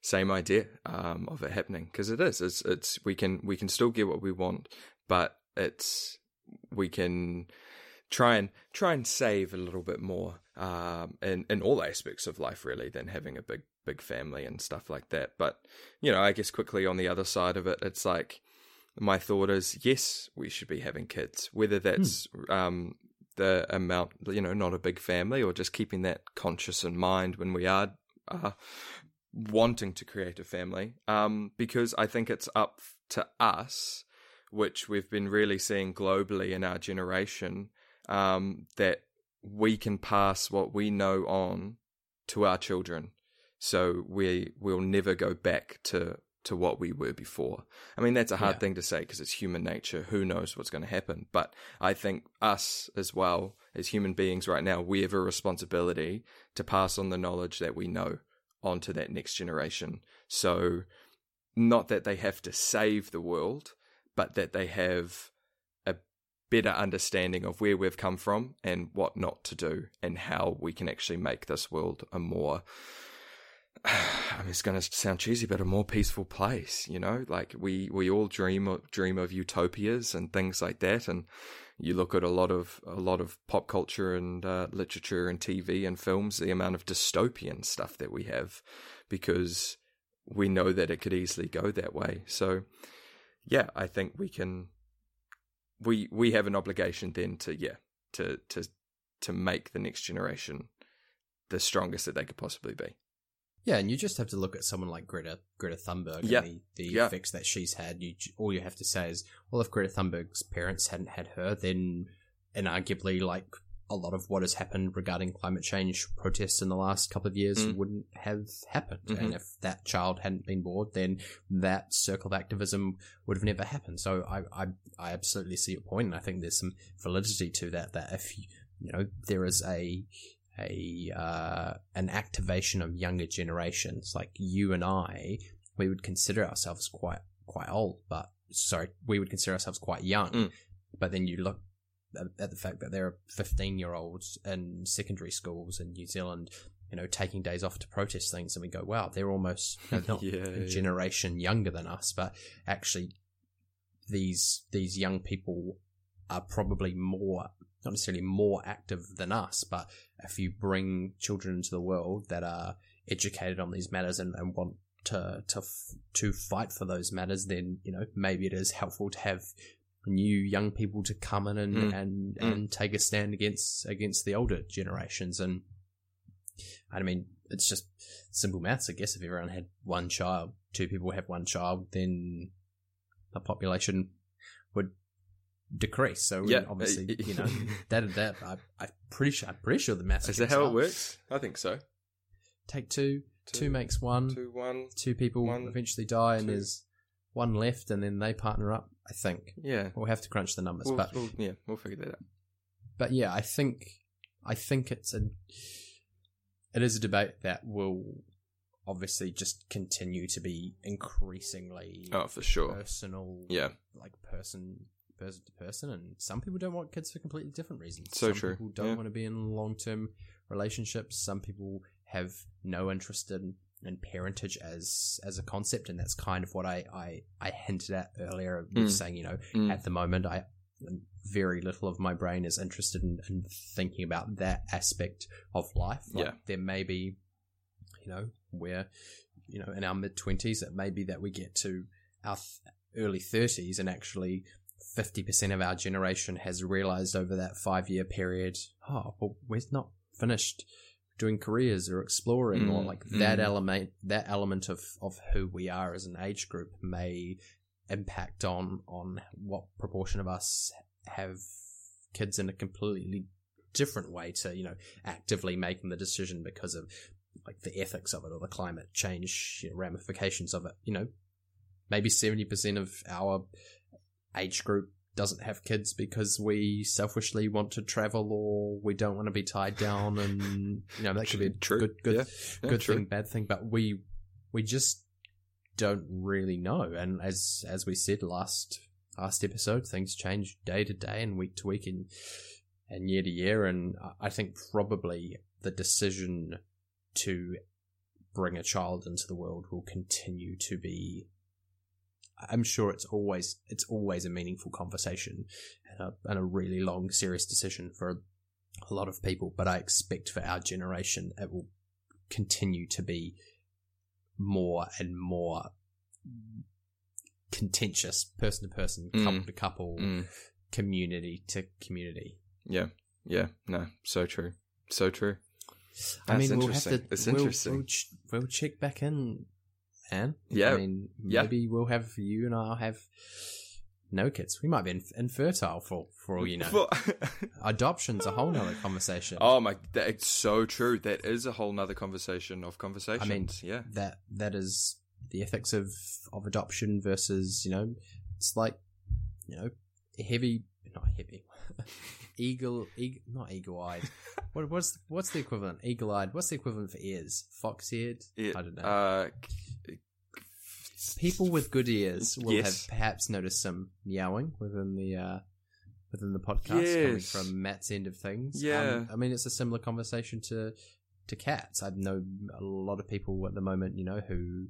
same idea um, of it happening because it is. It's it's we can we can still get what we want, but it's we can try and try and save a little bit more um, in in all aspects of life really than having a big big family and stuff like that. But you know, I guess quickly on the other side of it, it's like my thought is yes, we should be having kids, whether that's um, the amount, you know, not a big family or just keeping that conscious in mind when we are uh, wanting to create a family. Um, because I think it's up to us, which we've been really seeing globally in our generation, um, that we can pass what we know on to our children. So we will never go back to to what we were before. I mean, that's a hard Yeah. thing to say because it's human nature. Who knows what's going to happen? But I think us as well as human beings right now, we have a responsibility to pass on the knowledge that we know onto that next generation. So, not that they have to save the world, but that they have better understanding of where we've come from and what not to do and how we can actually make this world a more *sighs* I mean, it's going to sound cheesy, but a more peaceful place. You know, like we we all dream of, dream of utopias and things like that. And you look at a lot of a lot of pop culture and uh, literature and TV and films, the amount of dystopian stuff that we have, because we know that it could easily go that way. So, yeah, I think we can. We we have an obligation then to yeah to to to make the next generation the strongest that they could possibly be. Yeah, and you just have to look at someone like Greta Greta Thunberg Yeah. and the, the Yeah. effects that she's had. You all you have to say is, well, if Greta Thunberg's parents hadn't had her, then and arguably like a lot of what has happened regarding climate change protests in the last couple of years Mm. wouldn't have happened. Mhm. And if that child hadn't been born, then that circle of activism would have never happened. So I I, I absolutely see your point, and I think there's some validity to that. That if you, you know there is a a uh, an activation of younger generations like you and I, we would consider ourselves quite quite old, but sorry, we would consider ourselves quite young. Mm. But then you look at, the fact that there are fifteen year olds in secondary schools in New Zealand, you know, taking days off to protest things, and we go, wow, they're almost *laughs* know, not Yeah, a yeah. generation younger than us, but actually these these young people are probably more not necessarily more active than us, but if you bring children into the world that are educated on these matters and, and want to to to fight for those matters, then you know maybe it is helpful to have new young people to come in and Mm. and, Mm. and take a stand against against the older generations. And I mean, it's just simple maths, I guess. If everyone had one child, two people have one child, then the population would decrease. So Yeah. obviously, you know, *laughs* that that I, I'm pretty sure I'm pretty sure the maths. Is that how out. it works? I think so. Take two, two, Two, makes one. Two, Two, one. people one, eventually die, and there's one left, and then they partner up. I think Yeah. we'll have to crunch the numbers, We'll, but we'll- yeah, we'll figure that out. but yeah, I think I think it's a it is a debate that will obviously just continue to be increasingly Oh, for sure. personal, Yeah. like person person to person, and some people don't want kids for completely different reasons. So some true, People don't yeah. want to be in long term relationships. Some people have no interest in, in parentage as as a concept, and that's kind of what I I, I hinted at earlier Mm. saying, you know, Mm. at the moment I very little of my brain is interested in, in thinking about that aspect of life. Like, Yeah. there may be, you know, where you know, in our mid twenties, it may be that we get to our th- early thirties and actually 50% of our generation has realized over that five year period, oh, well, we're not finished doing careers or exploring or Mm, like that mm. element, that element of, of who we are as an age group may impact on, on what proportion of us have kids in a completely different way to, you know, actively making the decision because of like the ethics of it or the climate change you know, ramifications of it. You know, maybe 70% of our age group doesn't have kids because we selfishly want to travel or we don't want to be tied down and you know that could be a *laughs* True. good good Yeah. Yeah, good true. thing bad thing but we we just don't really know and as as we said last last episode things change day to day and week to week and and year to year and I- I think probably the decision to bring a child into the world will continue to be I'm sure it's always it's always a meaningful conversation and a, and a really long serious decision for a lot of people but I expect for our generation it will continue to be more and more contentious person to person Mm. couple to couple Mm. community to community Yeah. Yeah. No. So true. So true. I mean, we'll have to. It's we'll, interesting. We'll, ch- we'll check back in, man. Yeah. I mean, Yeah. maybe we'll have you and I'll have no kids. We might be inf- infertile for for all you know. *laughs* Adoption's a whole nother conversation. oh my, that's so true. That is a whole nother conversation of conversations. yeah. That that is the ethics of of adoption versus you know, it's like you know, heavy, not heavy, *laughs* eagle, eagle, not eagle eyed. *laughs* what what's what's the equivalent? Eagle eyed. What's the equivalent for ears? Fox eared. I don't know. Uh, people with good ears will Yes. have perhaps noticed some meowing within the uh, within the podcast coming from Matt's end of things. Yeah. Um, I mean it's a similar conversation to to cats. I know a lot of people at the moment, you know, who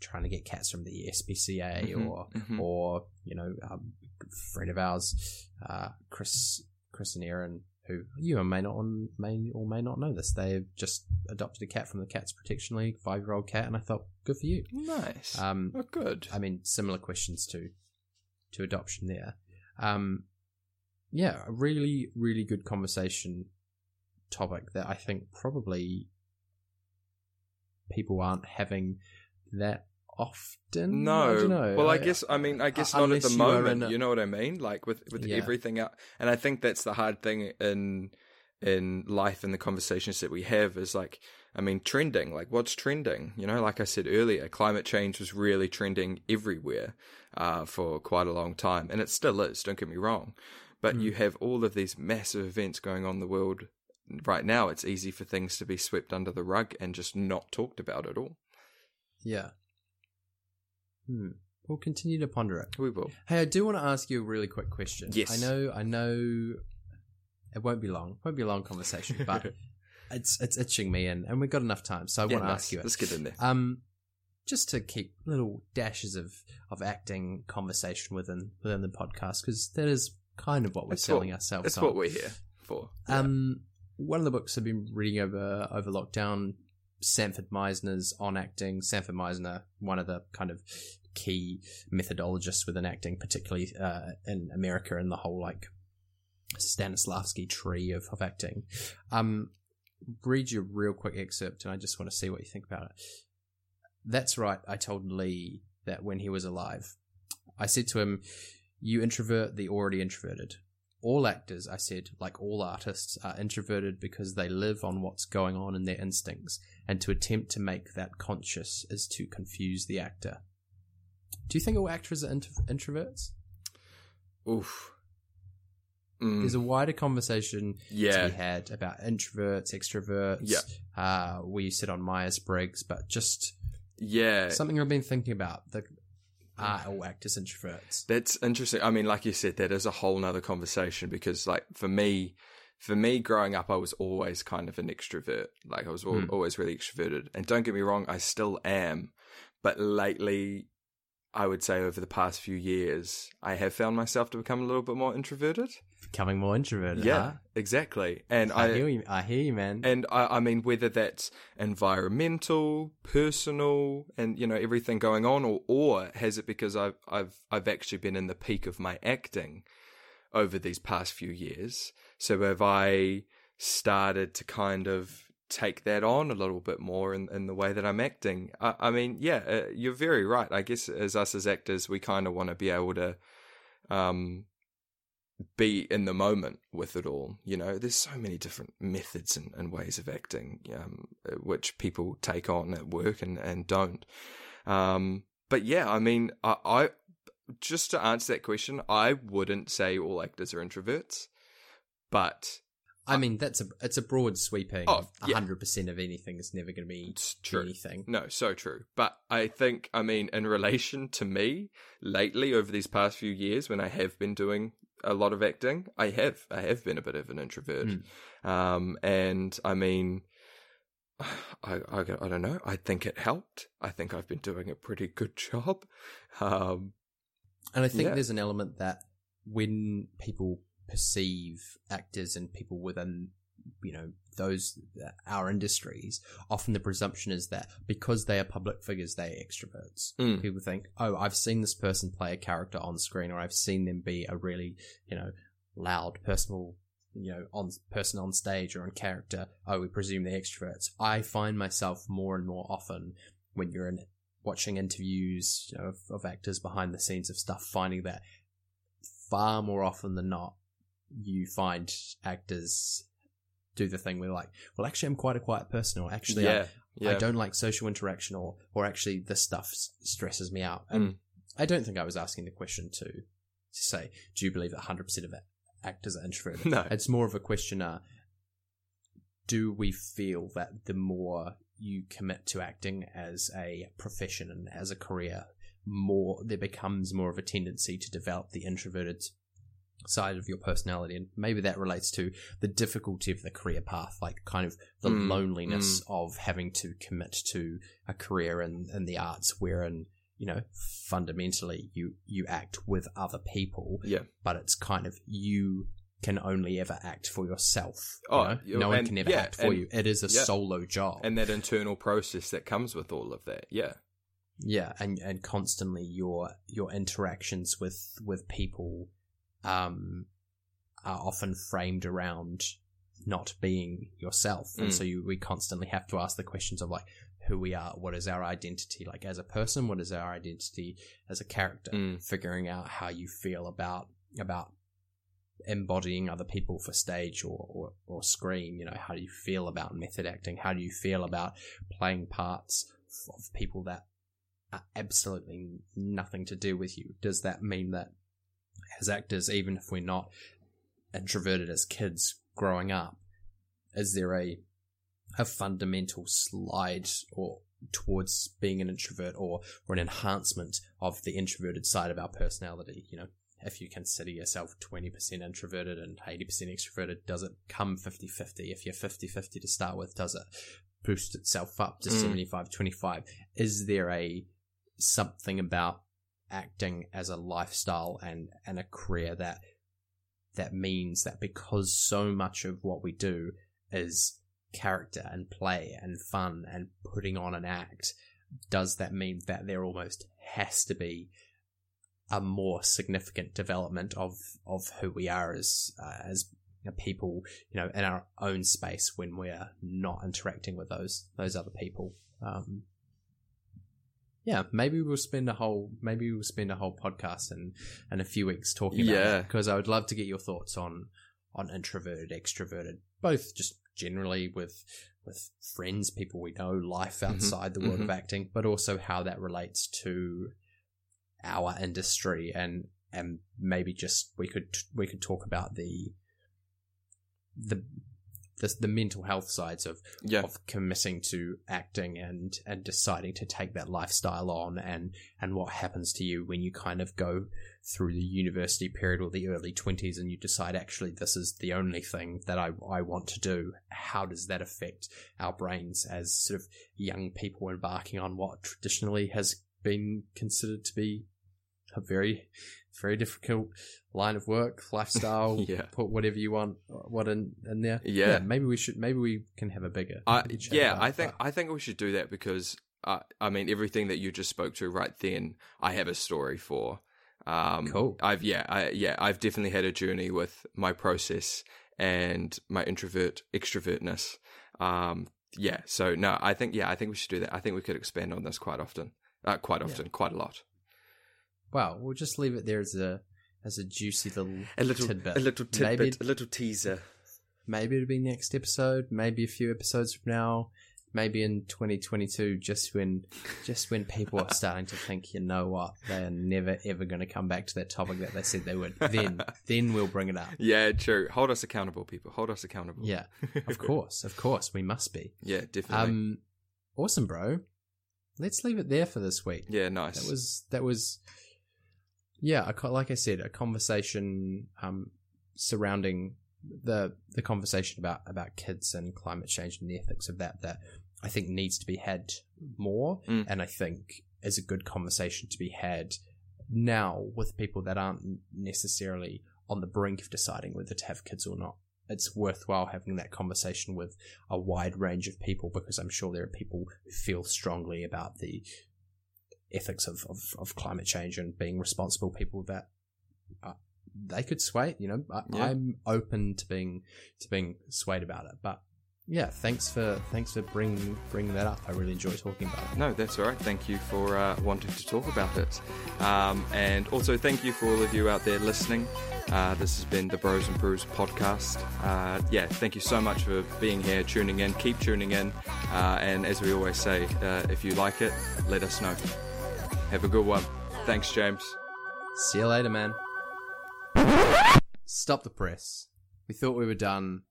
trying to get cats from the SPCA Mhm, or mhm. or you know, um, a friend of ours, uh, Chris Chris and Aaron. Who you may not may or may not know this? They've just adopted a cat from the Cats Protection League, five year old cat, and I thought, good for you. nice. Um, oh, good. I mean, similar questions to to adoption there. Um, yeah, a really, really good conversation topic that I think probably people aren't having that often. No. I know. Well, I, guess I mean I guess uh, not at the you moment. a- you know what I mean? Like with with Yeah. everything out, and I think that's the hard thing in in life and the conversations that we have is like I mean trending. Like what's trending? You know, like I said earlier, climate change was really trending everywhere uh, for quite a long time, and it still is. Don't get me wrong, but Mm. you have all of these massive events going on in the world right now. It's easy for things to be swept under the rug and just not talked about at all. Yeah. Hmm. We'll continue to ponder it. We will. Hey, I do want to ask you a really quick question. Yes. I know. I know. It won't be long. It won't be a long conversation, *laughs* but it's it's itching me, and and we've got enough time, so I Yeah, want to nice. ask you it. Let's get in there. Um, just to keep little dashes of of acting conversation within within the podcast because that is kind of what we're That's selling what- ourselves That's on. what we're here for. Yeah. Um, one of the books I've been reading over over lockdown, Sanford Meisner's on acting. Sanford Meisner, one of the kind of key methodologists within acting, particularly uh, in America, and the whole like Stanislavski tree of, of acting. Um, read you a real quick excerpt, and I just want to see what you think about it. That's right. I told Lee that when he was alive, I said to him, "You introvert the already introverted." All actors, I said, like all artists, are introverted because they live on what's going on in their instincts, and to attempt to make that conscious is to confuse the actor. Do you think all actors are intro- introverts? Oof. Mm, There's a wider conversation to be had about introverts, extroverts, Yeah. uh, where you sit on Myers Briggs, but just Yeah. something I've been thinking about. The, are all actors introverts? That's interesting. I mean, like you said, that is a whole nother conversation because, like, for me, for me, growing up, I was always kind of an extrovert. Like, I was al- Hmm. always really extroverted. And don't get me wrong, I still am. But lately, I would say over the past few years, I have found myself to become a little bit more introverted. Becoming more introverted. yeah, huh? exactly. And I, I, hear you. I hear you, man. and I, I mean whether that's environmental, personal, and you know everything going on, or or has it because I've I've I've actually been in the peak of my acting over these past few years? So have I started to kind of take that on a little bit more in, in the way that I'm acting? I, I mean, yeah, uh, you're very right. I guess as us as actors, we kind of want to be able to. Um, be in the moment with it all. You know, there's so many different methods and, and ways of acting, um, which people take on at work and, and don't. Um, but yeah, I mean, I, I just to answer that question, I wouldn't say all actors are introverts, but I mean, that's a it's a broad sweeping. Oh, yeah. hundred percent of anything is never going to be it's true. anything. No, so true. But I think, I mean, in relation to me, lately over these past few years, when I have been doing a lot of acting, I have, I have been a bit of an introvert. Mm. Um, and I mean, *sighs* I, I, I don't know. I think it helped. I think I've been doing a pretty good job. Um, And I think Yeah. there's an element that when people perceive actors and people within, you know, those our industries, often the presumption is that because they are public figures, they are extroverts. Mm. People think, oh, I've seen this person play a character on screen, or I've seen them be a really, you know, loud, personal, you know, on person on stage or on character. Oh, we presume they're extroverts. I find myself more and more often when you're in watching interviews you know, of, of actors behind the scenes of stuff, finding that far more often than not, you find actors do the thing where like, well, actually, I'm quite a quiet person, or actually, yeah, I, yeah. I don't like social interaction, or or actually, this stuff s- stresses me out. And Mm. I don't think I was asking the question to to say, do you believe that 100 percent of actors are introverted? *laughs* No. it's more of a question. Uh, do we feel that the more you commit to acting as a profession and as a career, more there becomes more of a tendency to develop the introverted side of your personality and maybe that relates to the difficulty of the career path like kind of the Mm, loneliness of having to commit to a career in, in the arts wherein you know fundamentally you you act with other people yeah. but it's kind of you can only ever act for yourself. you Oh, know? you- no one can ever yeah, act for and- you. It is a yeah. solo job. And that internal process that comes with all of that. Yeah. yeah, and and constantly your your interactions with with people um are often framed around not being yourself, and Mm. so you we constantly have to ask the questions of like who we are, what is our identity like as a person, what is our identity as a character, Mm. figuring out how you feel about about embodying other people for stage or, or, or screen. You know, how do you feel about method acting? How do you feel about playing parts of people that are absolutely nothing to do with you? Does that mean that as actors, even if we're not introverted as kids growing up, is there a a fundamental slide or towards being an introvert or or an enhancement of the introverted side of our personality? You know if you consider yourself 20% introverted and 80% extroverted does it come 50-50 if you're 50-50 to start with does it boost itself up to Mm. 75-25 is there a something about acting as a lifestyle and and a career that that means that because so much of what we do is character and play and fun and putting on an act, does that mean that there almost has to be a more significant development of of who we are as uh, as people, you know, in our own space when we're not interacting with those those other people? Um, yeah, maybe we'll spend a whole maybe we'll spend a whole podcast and and a few weeks talking about Yeah. it because I would love to get your thoughts on on introverted, extroverted, both just generally with with friends, people we know, life mm-hmm. outside the world of mm-hmm. acting, but also how that relates to our industry and and maybe just we could we could talk about the the the, the mental health sides of Yeah. of committing to acting and and deciding to take that lifestyle on and and what happens to you when you kind of go through the university period or the early 20s and you decide actually this is the only thing that I, I want to do how does that affect our brains as sort of young people embarking on what traditionally has been considered to be a very, very difficult line of work, lifestyle. *laughs* Yeah. Put whatever you want, what in, in there. Yeah. Maybe we should, maybe we can have a bigger. I, yeah, I think I think we should do that because uh, I mean everything that you just spoke to right then, I have a story for. Um, Cool. I've yeah, I, yeah, I've definitely had a journey with my process and my introvert extrovertness. Um, yeah, so no, I think yeah, I think we should do that. I think we could expand on this quite often, uh, quite often, quite a lot. Wow, we'll just leave it there as a as a juicy little A little, tidbit. a little tidbit, Maybe, a little teaser. maybe it'll be next episode. Maybe a few episodes from now. Maybe in 2022, just when just when people are starting to think, you know what, they are never ever going to come back to that topic that they said they would. Then *laughs* then we'll bring it up. Yeah, true. Hold us accountable, people. Hold us accountable. Yeah, of *laughs* course, of course, we must be. yeah, definitely. Um, awesome, bro. Let's leave it there for this week. yeah, nice. That was that was, yeah. A, like I said, a conversation um, surrounding the the conversation about about kids and climate change and the ethics of that that I think needs to be had more, Mm. and I think is a good conversation to be had now with people that aren't necessarily on the brink of deciding whether to have kids or not. It's worthwhile having that conversation with a wide range of people because I'm sure there are people who feel strongly about the ethics of, of, of climate change and being responsible people that uh, they could sway. You know, I, Yeah. I'm open to being to being swayed about it. But yeah, thanks for thanks for bringing bringing that up. I really enjoy talking about it. No, that's all right. Thank you for uh, wanting to talk about it. Um, and also, thank you for all of you out there listening. Uh, this has been the Bros and Brews podcast. Uh, yeah, thank you so much for being here, tuning in. Keep tuning in. Uh, and as we always say, uh, if you like it, let us know. Have a good one. Thanks, James. See you later, man. Stop the press. We thought we were done.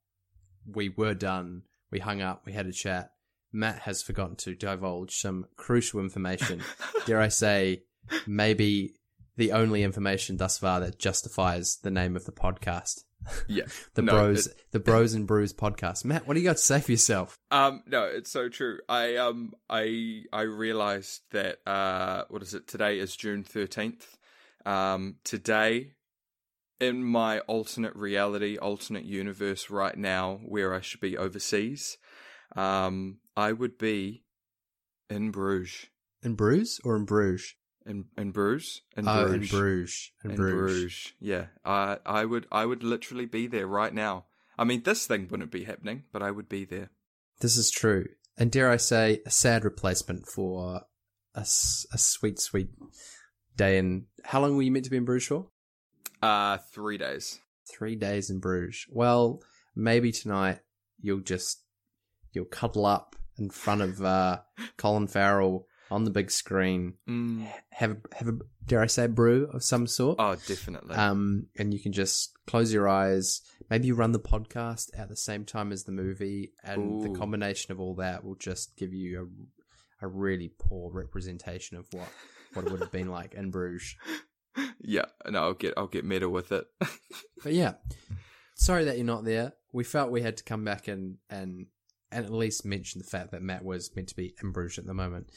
We were done. We hung up. We had a chat. Matt has forgotten to divulge some crucial information. *laughs* Dare I say, maybe the only information thus far that justifies the name of the podcast. Yeah. *laughs* The No, Bros, it- the Bros and Brews podcast. Matt, what do you got to say for yourself? Um, no, it's so true. I um, I I realized that uh, what is it? Today is June thirteenth. Um, today, in my alternate reality, alternate universe, right now, where I should be overseas, um, I would be in Bruges, In Bruges or in Bruges? In in Bruges, in oh, Bruges, in Bruges. In, Bruges. Bruges. Yeah, I I would I would literally be there right now. I mean, this thing wouldn't be happening, but I would be there. This is true. And dare I say, a sad replacement for a, a sweet, sweet day in. How long were you meant to be in Bruges for? Uh, three days. Three days in Bruges. Well, maybe tonight you'll just, you'll cuddle up in front of uh, *laughs* Colin Farrell on the big screen, Mm. have, have a, dare I say, brew of some sort. Oh, definitely. Um, and you can just close your eyes. Maybe you run the podcast at the same time as the movie, and the combination of all that will just give you a, a really poor representation of what, what it would have been like in Bruges. *laughs* yeah, no, I'll get I'll get meta with it. *laughs* But yeah, sorry that you're not there. We felt we had to come back and and and at least mention the fact that Matt was meant to be in Bruges at the moment,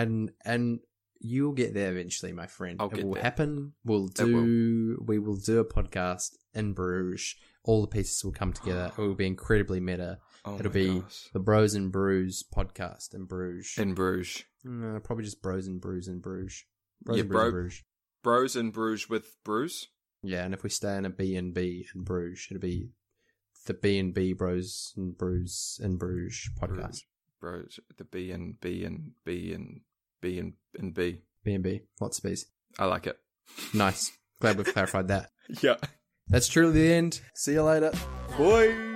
and and you'll get there eventually, my friend. I'll it will there. happen. We'll It will. do. We will do a podcast in Bruges. All the pieces will come together. *gasps* It will be incredibly meta. Oh It'll be gosh. the Bros and Brews podcast in Bruges. in Bruges. no, probably just Bros and Brews in Bruges. Bros Yeah, and bro- Bruges. Bros and Bruges with Bruce. Yeah, and if we stay in a B and B in Bruges, it'll be the B and B Bros and Brews in Bruges podcast. Bruges. Bros. The B and B and B and B and and B. B and B, lots of B's. I like it. *laughs* Nice. Glad we've clarified that. Yeah. That's truly the end. See you later. Boy.